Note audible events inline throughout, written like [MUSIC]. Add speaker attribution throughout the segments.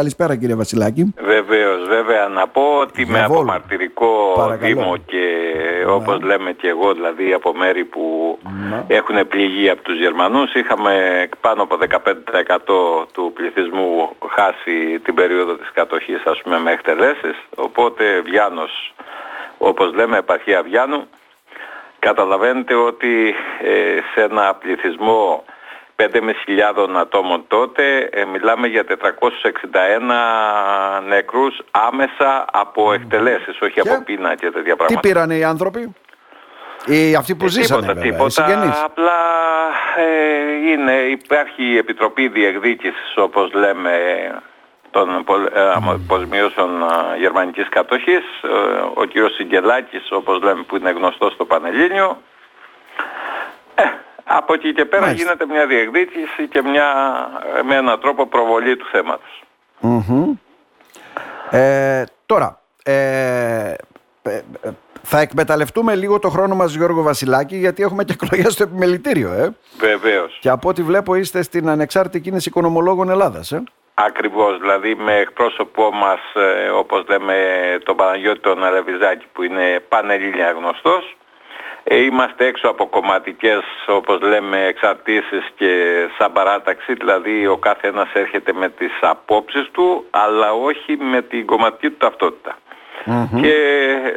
Speaker 1: Καλησπέρα κύριε Βασιλάκη.
Speaker 2: Βεβαίως, βέβαια να πω ότι με απομαρτυρικό Δήμο και ναι. όπως λέμε και εγώ δηλαδή από μέρη που ναι. έχουν πληγεί από τους Γερμανούς είχαμε πάνω από 15% του πληθυσμού χάσει την περίοδο της κατοχής ας πούμε με εκτελέσεις οπότε Βιάνος όπως λέμε επαρχία Βιάνου καταλαβαίνετε ότι ε, σε ένα πληθυσμό 5.500 ατόμων τότε ε, μιλάμε για 461 νεκρούς άμεσα από εκτελέσεις, όχι από πείνα και τέτοια πράγματα.
Speaker 1: Τι πήραν οι άνθρωποι; Οι αυτοί που ε, ζήσανε
Speaker 2: τίποτα,
Speaker 1: βέβαια,
Speaker 2: τίποτα, απλά ε, είναι, υπάρχει η Επιτροπή Διεκδίκησης όπως λέμε των αποσμίωσεων mm. γερμανικής κατοχής, ο κύριος Σιγκελάκης όπως λέμε που είναι γνωστός στο Πανελλήνιο. Ε, από εκεί και πέρα γίνεται μια διεκδίκηση και μια, με έναν τρόπο προβολή του θεματος
Speaker 1: ε, τώρα, ε, ε, θα εκμεταλλευτούμε λίγο το χρόνο μας Γιώργο Βασιλάκη γιατί έχουμε και εκλογές στο επιμελητήριο. Ε.
Speaker 2: Βεβαίως.
Speaker 1: Και από ό,τι βλέπω είστε στην Ανεξάρτητη Κίνηση Οικονομολόγων Ελλάδας. Ε.
Speaker 2: Ακριβώς, δηλαδή με εκπρόσωπό μας ε, όπως λέμε τον Παναγιώτη τον Αλεβιζάκη που είναι πανελλήνια γνωστός ε, είμαστε έξω από κομματικές όπως λέμε εξαρτήσεις και σαν παράταξη, δηλαδή ο κάθε ένας έρχεται με τις απόψεις του αλλά όχι με την κομματική του ταυτότητα. Και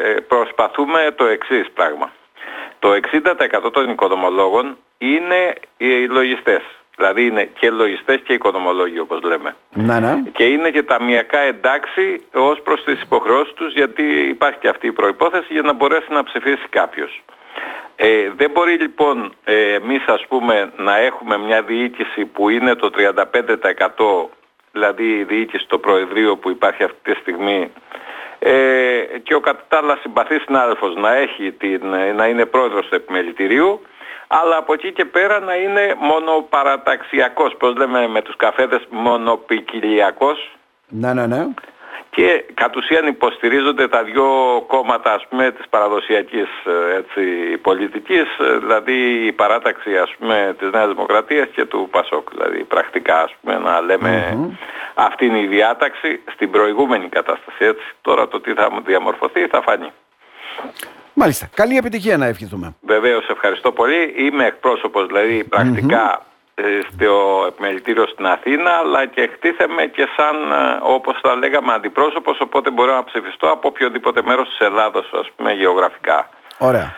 Speaker 2: ε, προσπαθούμε το εξής πράγμα. Το 60% των οικονομολόγων είναι οι λογιστές. Δηλαδή είναι και λογιστές και οικονομολόγοι όπως λέμε.
Speaker 1: Να, ναι.
Speaker 2: Και είναι και ταμιακά εντάξει ως προς τις υποχρεώσεις τους γιατί υπάρχει και αυτή η προϋπόθεση για να μπορέσει να ψηφίσει κάποιος. Ε, δεν μπορεί λοιπόν ε, εμείς ας πούμε να έχουμε μια διοίκηση που είναι το 35% δηλαδή η διοίκηση στο Προεδρείο που υπάρχει αυτή τη στιγμή ε, και ο κατά συμπαθής συνάδελφος να, έχει την, να είναι πρόεδρος του επιμελητηρίου αλλά από εκεί και πέρα να είναι μονοπαραταξιακός, πώς λέμε με τους καφέδες μονοπικυλιακός.
Speaker 1: Ναι, ναι, ναι
Speaker 2: και κατ' ουσίαν υποστηρίζονται τα δύο κόμματα ας πούμε της παραδοσιακής ε, έτσι, πολιτικής, ε, δηλαδή η παράταξη ας πούμε της Νέας Δημοκρατίας και του Πασόκ, δηλαδή πρακτικά ας πούμε να λέμε αυτή είναι η διάταξη στην προηγούμενη κατάσταση έτσι. Τώρα το τι θα διαμορφωθεί θα φανεί.
Speaker 1: Μάλιστα. Καλή επιτυχία να ευχηθούμε.
Speaker 2: Βεβαίως ευχαριστώ πολύ. Είμαι εκπρόσωπος δηλαδή ε, στο επιμελητήριο στην Αθήνα αλλά και εκτίθεμαι και σαν ε, όπως θα λέγαμε αντιπρόσωπος οπότε μπορώ να ψηφιστώ από οποιοδήποτε μέρος της Ελλάδος ας πούμε γεωγραφικά.
Speaker 1: Ωραία.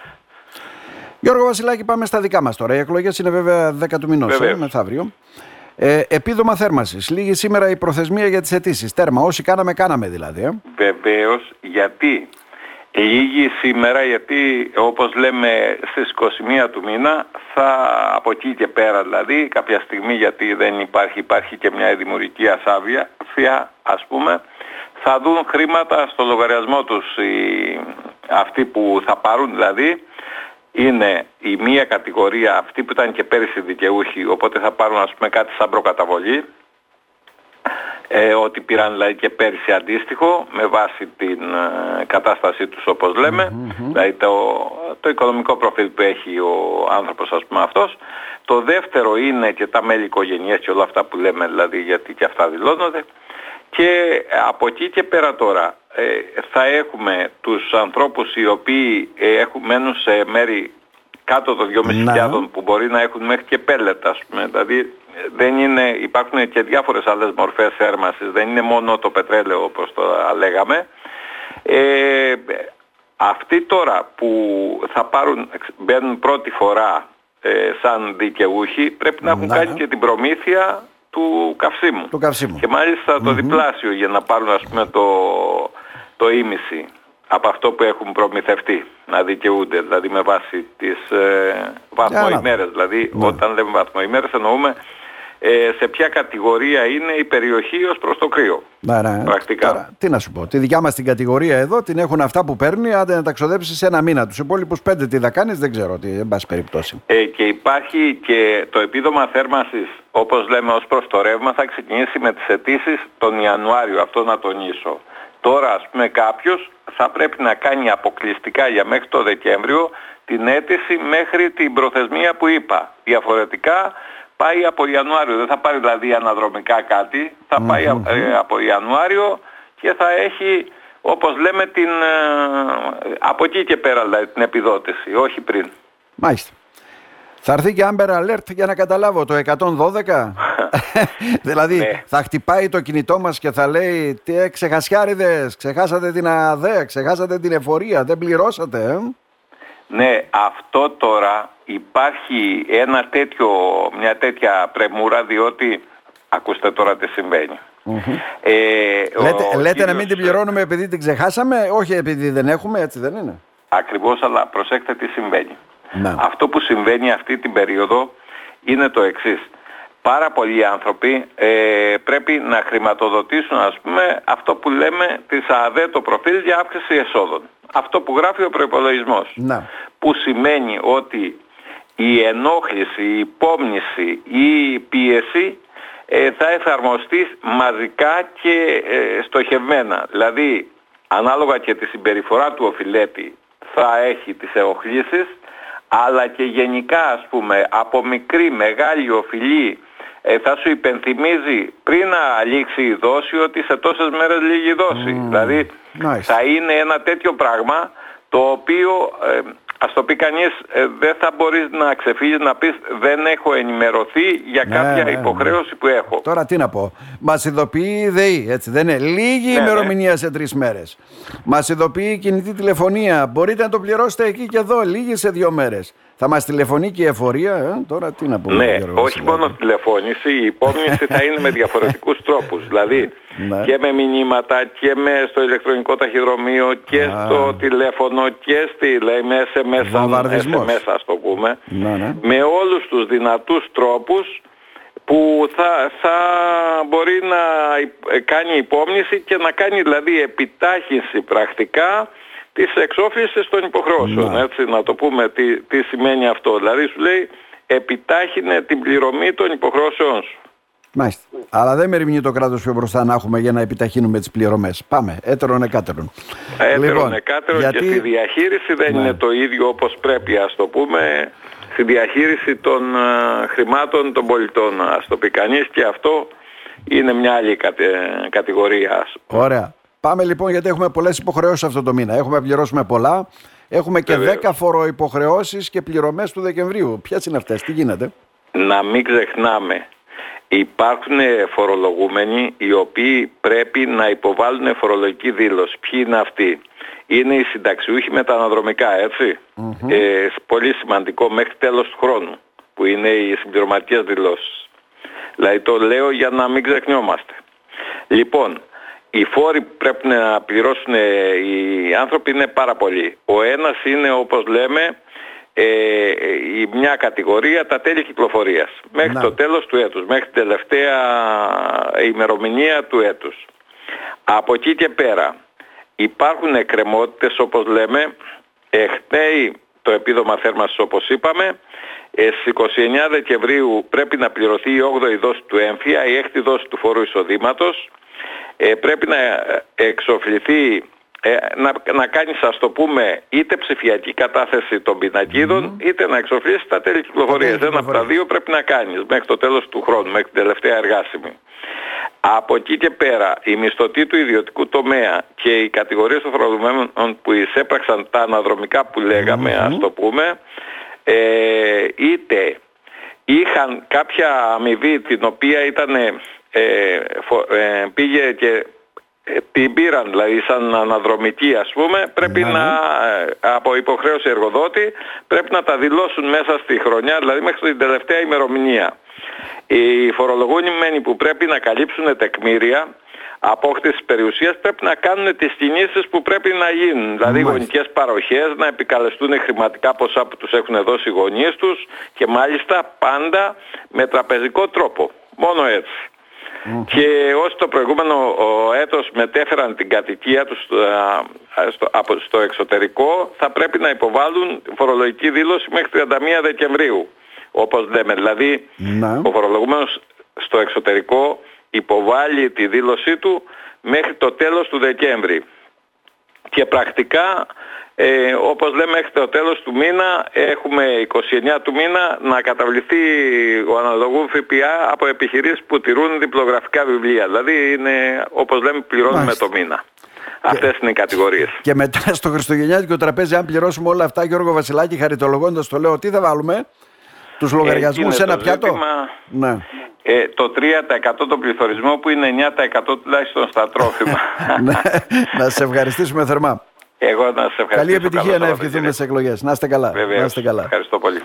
Speaker 1: Γιώργο Βασιλάκη πάμε στα δικά μας τώρα. Οι εκλογές είναι βέβαια 10 του μηνός, ε, μεθαύριο. Ε, επίδομα θέρμανσης. Λίγη σήμερα η προθεσμία για τις αιτήσεις. Τέρμα. Όσοι κάναμε, κάναμε δηλαδή. Ε.
Speaker 2: Βεβαίως. Γιατί; Λίγη σήμερα γιατί όπως λέμε στις 21 του μήνα θα από εκεί και πέρα δηλαδή κάποια στιγμή γιατί δεν υπάρχει, υπάρχει και μια δημιουργική ασάβεια ας πούμε θα δουν χρήματα στο λογαριασμό τους οι, αυτοί που θα πάρουν δηλαδή. Είναι η μία κατηγορία αυτή που ήταν και πέρυσι δικαιούχοι οπότε θα πάρουν ας πούμε κάτι σαν προκαταβολή ε, ότι πήραν δηλαδή και πέρσι αντίστοιχο με βάση την ε, κατάστασή τους όπως δηλαδή το, το οικονομικό προφίλ που έχει ο άνθρωπος ας πούμε αυτός. Το δεύτερο είναι και τα μέλη οικογενειές και όλα αυτά που λέμε δηλαδή γιατί και αυτά δηλώνονται. Και από εκεί και πέρα τώρα ε, θα έχουμε τους ανθρώπους οι οποίοι ε, έχουν μένουν σε μέρη κάτω των 2.500 που μπορεί να έχουν μέχρι και πέλετα ας πούμε. Δηλαδή δεν είναι, υπάρχουν και διάφορες άλλες μορφές θέρμανσης, δεν είναι μόνο το πετρέλαιο όπως το λέγαμε. Ε, αυτοί τώρα που θα πάρουν, μπαίνουν πρώτη φορά ε, σαν δικαιούχοι πρέπει να έχουν κάνει ναι. και την προμήθεια του καυσίμου.
Speaker 1: Του καυσίμου.
Speaker 2: Και μάλιστα το διπλάσιο για να πάρουν ας πούμε το, το ίμιση από αυτό που έχουν προμηθευτεί να δικαιούνται, δηλαδή με βάση τις ε, βαθμοημέρες. Δηλαδή ναι. όταν λέμε βαθμοημέρες εννοούμε ε, σε ποια κατηγορία είναι η περιοχή ως προς το κρύο.
Speaker 1: Ναι, ναι. Πρακτικά. Τώρα, τι να σου πω, τη δικιά μας την κατηγορία εδώ την έχουν αυτά που παίρνει, άντε να τα ξοδέψει σε ένα μήνα. Τους υπόλοιπους πέντε τι θα κάνεις δεν ξέρω, τι, εν πάση περιπτώσει.
Speaker 2: Ε, και υπάρχει και το επίδομα θέρμανσης, όπως λέμε ως προς το ρεύμα, θα ξεκινήσει με τις αιτήσεις τον Ιανουάριο, αυτό να τονίσω. Τώρα ας πούμε κάποιος θα πρέπει να κάνει αποκλειστικά για μέχρι το Δεκέμβριο την αίτηση μέχρι την προθεσμία που είπα. Διαφορετικά πάει από Ιανουάριο. Δεν θα πάρει δηλαδή αναδρομικά κάτι, θα πάει ε, από Ιανουάριο και θα έχει όπως λέμε την, ε, από εκεί και πέρα δηλαδή, την επιδότηση, όχι πριν.
Speaker 1: Μάλιστα. Θα έρθει και Amber Alert για να καταλάβω το 112. [LAUGHS] δηλαδή ναι. θα χτυπάει το κινητό μας και θα λέει τι ε, ξεχασιάριδες, ξεχάσατε την ΑΔΕ, ξεχάσατε την εφορία, δεν πληρώσατε. Ε;
Speaker 2: Ναι, αυτό τώρα υπάρχει ένα τέτοιο, μια τέτοια πρεμούρα διότι ακούστε τώρα τι συμβαίνει.
Speaker 1: Ε, λέτε, λέτε να μην την πληρώνουμε επειδή την ξεχάσαμε, όχι επειδή δεν έχουμε, έτσι δεν είναι;
Speaker 2: Ακριβώς, αλλά προσέξτε τι συμβαίνει. Αυτό που συμβαίνει αυτή την περίοδο είναι το εξής. Πάρα πολλοί άνθρωποι ε, πρέπει να χρηματοδοτήσουν ας πούμε αυτό που λέμε της ΑΔΕ το προφίλ για αύξηση εσόδων. Αυτό που γράφει ο προϋπολογισμός. Που σημαίνει ότι η ενόχληση, η υπόμνηση ή η πίεση ε, θα εφαρμοστεί μαζικά και ε, στοχευμένα. Δηλαδή, ανάλογα και τη συμπεριφορά του οφειλέτη θα έχει τις εοχλήσεις, αλλά και γενικά ας πούμε από μικρή μεγάλη οφειλή ε, θα σου υπενθυμίζει πριν να λήξει η δόση ότι σε τόσες μέρες λύγει η δόση. Δηλαδή θα είναι ένα τέτοιο πράγμα το οποίο ας το πει κανείς, ε, δεν θα μπορείς να ξεφύγεις να πεις δεν έχω ενημερωθεί για ναι, κάποια ναι, ναι. υποχρέωση που έχω.
Speaker 1: Τώρα τι να πω. Μας ειδοποιεί η ΔΕΗ, έτσι δεν είναι. Λίγη ημερομηνία σε τρεις μέρες. Μας ειδοποιεί η κινητή τηλεφωνία. Μπορείτε να το πληρώσετε εκεί και εδώ, λίγη σε δύο μέρες. Θα μας τηλεφωνεί και η εφορία, ε; τώρα τι να πούμε.
Speaker 2: Ναι, όχι μόνο τηλεφώνηση, η υπόμνηση θα είναι με διαφορετικούς τρόπους. Δηλαδή ναι. και με μηνύματα και με στο ηλεκτρονικό ταχυδρομείο και στο τηλέφωνο και στη λέει, μέσα μέσα, μέσα ας το πούμε. Ναι, ναι. Με όλους τους δυνατούς τρόπους που θα, θα μπορεί να κάνει υπόμνηση και να κάνει δηλαδή επιτάχυνση πρακτικά της εξόφλησης των υποχρεώσεων. Ναι. Έτσι, να το πούμε τι, τι σημαίνει αυτό. Δηλαδή σου λέει επιτάχυνε την πληρωμή των υποχρεώσεών σου.
Speaker 1: Μάλιστα. Αλλά δεν μεριμνεί το κράτος πιο μπροστά να έχουμε για να επιταχύνουμε τις πληρωμές. Πάμε. Έτερον εκάτερον.
Speaker 2: Έτερον λοιπόν, εκάτερον γιατί... και στη διαχείριση δεν ναι. είναι το ίδιο όπως πρέπει, ας το πούμε, στη διαχείριση των uh, χρημάτων των πολιτών. Α το πει κανείς και αυτό είναι μια άλλη κατε... κατηγορία.
Speaker 1: Ωραία. Πάμε λοιπόν γιατί έχουμε πολλές υποχρεώσεις αυτό το μήνα. Έχουμε πληρώσουμε πολλά. Έχουμε και Βεβαίως. 10 φοροϋποχρεώσεις και πληρωμές του Δεκεμβρίου. Ποιες είναι αυτές, τι γίνεται;
Speaker 2: Να μην ξεχνάμε. Υπάρχουν φορολογούμενοι οι οποίοι πρέπει να υποβάλουν φορολογική δήλωση. Ποιοι είναι αυτοί; Είναι οι συνταξιούχοι με τα αναδρομικά, Ε, πολύ σημαντικό μέχρι τέλος του χρόνου, που είναι οι συμπληρωματικές δηλώσεις. Δηλαδή το λέω για να μην ξεχνιόμαστε. Λοιπόν, οι φόροι που πρέπει να πληρώσουν οι άνθρωποι είναι πάρα πολλοί. Ο ένας είναι όπως λέμε ε, η μια κατηγορία τα τέλη κυκλοφορίας μέχρι το τέλος του έτους, μέχρι την τελευταία ημερομηνία του έτους. Από εκεί και πέρα υπάρχουν εκκρεμότητες όπως λέμε εχθέει το επίδομα θέρμανσης όπως είπαμε ε, στις 29 Δεκεμβρίου πρέπει να πληρωθεί η 8η δόση του έμφυα, η 6η δόση του φορού εισοδήματος ε, πρέπει να εξοφληθεί ε, να, να κάνεις ας το πούμε είτε ψηφιακή κατάθεση των πινακιδων είτε να εξοφλήσεις τα τέλη κυκλοφορίας. Ένα από τα δύο πρέπει να κάνεις μέχρι το τέλος του χρόνου, μέχρι την τελευταία εργάσιμη. Από εκεί και πέρα οι μισθωτοί του ιδιωτικού τομέα και οι κατηγορίες των φορολογουμένων που εισέπραξαν τα αναδρομικά που λέγαμε ας το πούμε ε, είτε είχαν κάποια αμοιβή την οποία ήταν ε, ε, πήγε και ε, την πήραν δηλαδή σαν αναδρομική ας πούμε πρέπει ναι, να ναι. από υποχρέωση εργοδότη πρέπει να τα δηλώσουν μέσα στη χρονιά δηλαδή μέχρι την τελευταία ημερομηνία οι φορολογούμενοι που πρέπει να καλύψουν τεκμήρια απόκτησης περιουσίας πρέπει να κάνουν τις κινήσεις που πρέπει να γίνουν. Δηλαδή γονικές παροχές, να επικαλεστούν χρηματικά ποσά που τους έχουν δώσει οι γονείς τους και μάλιστα πάντα με τραπεζικό τρόπο. Μόνο έτσι. Και όσοι το προηγούμενο έτος μετέφεραν την κατοικία τους στο, στο εξωτερικό θα πρέπει να υποβάλουν φορολογική δήλωση μέχρι 31 Δεκεμβρίου. Όπως λέμε, δηλαδή ναι. ο φορολογούμενος στο εξωτερικό υποβάλλει τη δήλωσή του μέχρι το τέλος του Δεκέμβρη. Και πρακτικά ε, όπως λέμε μέχρι το τέλος του μήνα έχουμε 29 του μήνα να καταβληθεί ο αναλογού ΦΠΑ από επιχειρήσεις που τηρούν διπλογραφικά βιβλία. Δηλαδή είναι όπως λέμε πληρώνουμε το μήνα. Αυτές είναι οι κατηγορίες.
Speaker 1: Και μετά στο Χριστουγεννιάτικο τραπέζι αν πληρώσουμε όλα αυτά Γιώργο Βασιλάκη χαριτολογώντας το λέω τι θα βάλουμε; Τους λογαριασμούς σε ένα πιάτο;
Speaker 2: Ζήτημα, ναι. ε, το 3% το πληθωρισμό που είναι 9% τουλάχιστον στα τρόφιμα. [LAUGHS]
Speaker 1: ναι, να σε ευχαριστήσουμε θερμά.
Speaker 2: Εγώ να σε ευχαριστήσω.
Speaker 1: Καλή επιτυχία να ευχηθούμε στις εκλογές. Να είστε καλά.
Speaker 2: Βεβαίως.
Speaker 1: Να είστε καλά.
Speaker 2: Ευχαριστώ πολύ.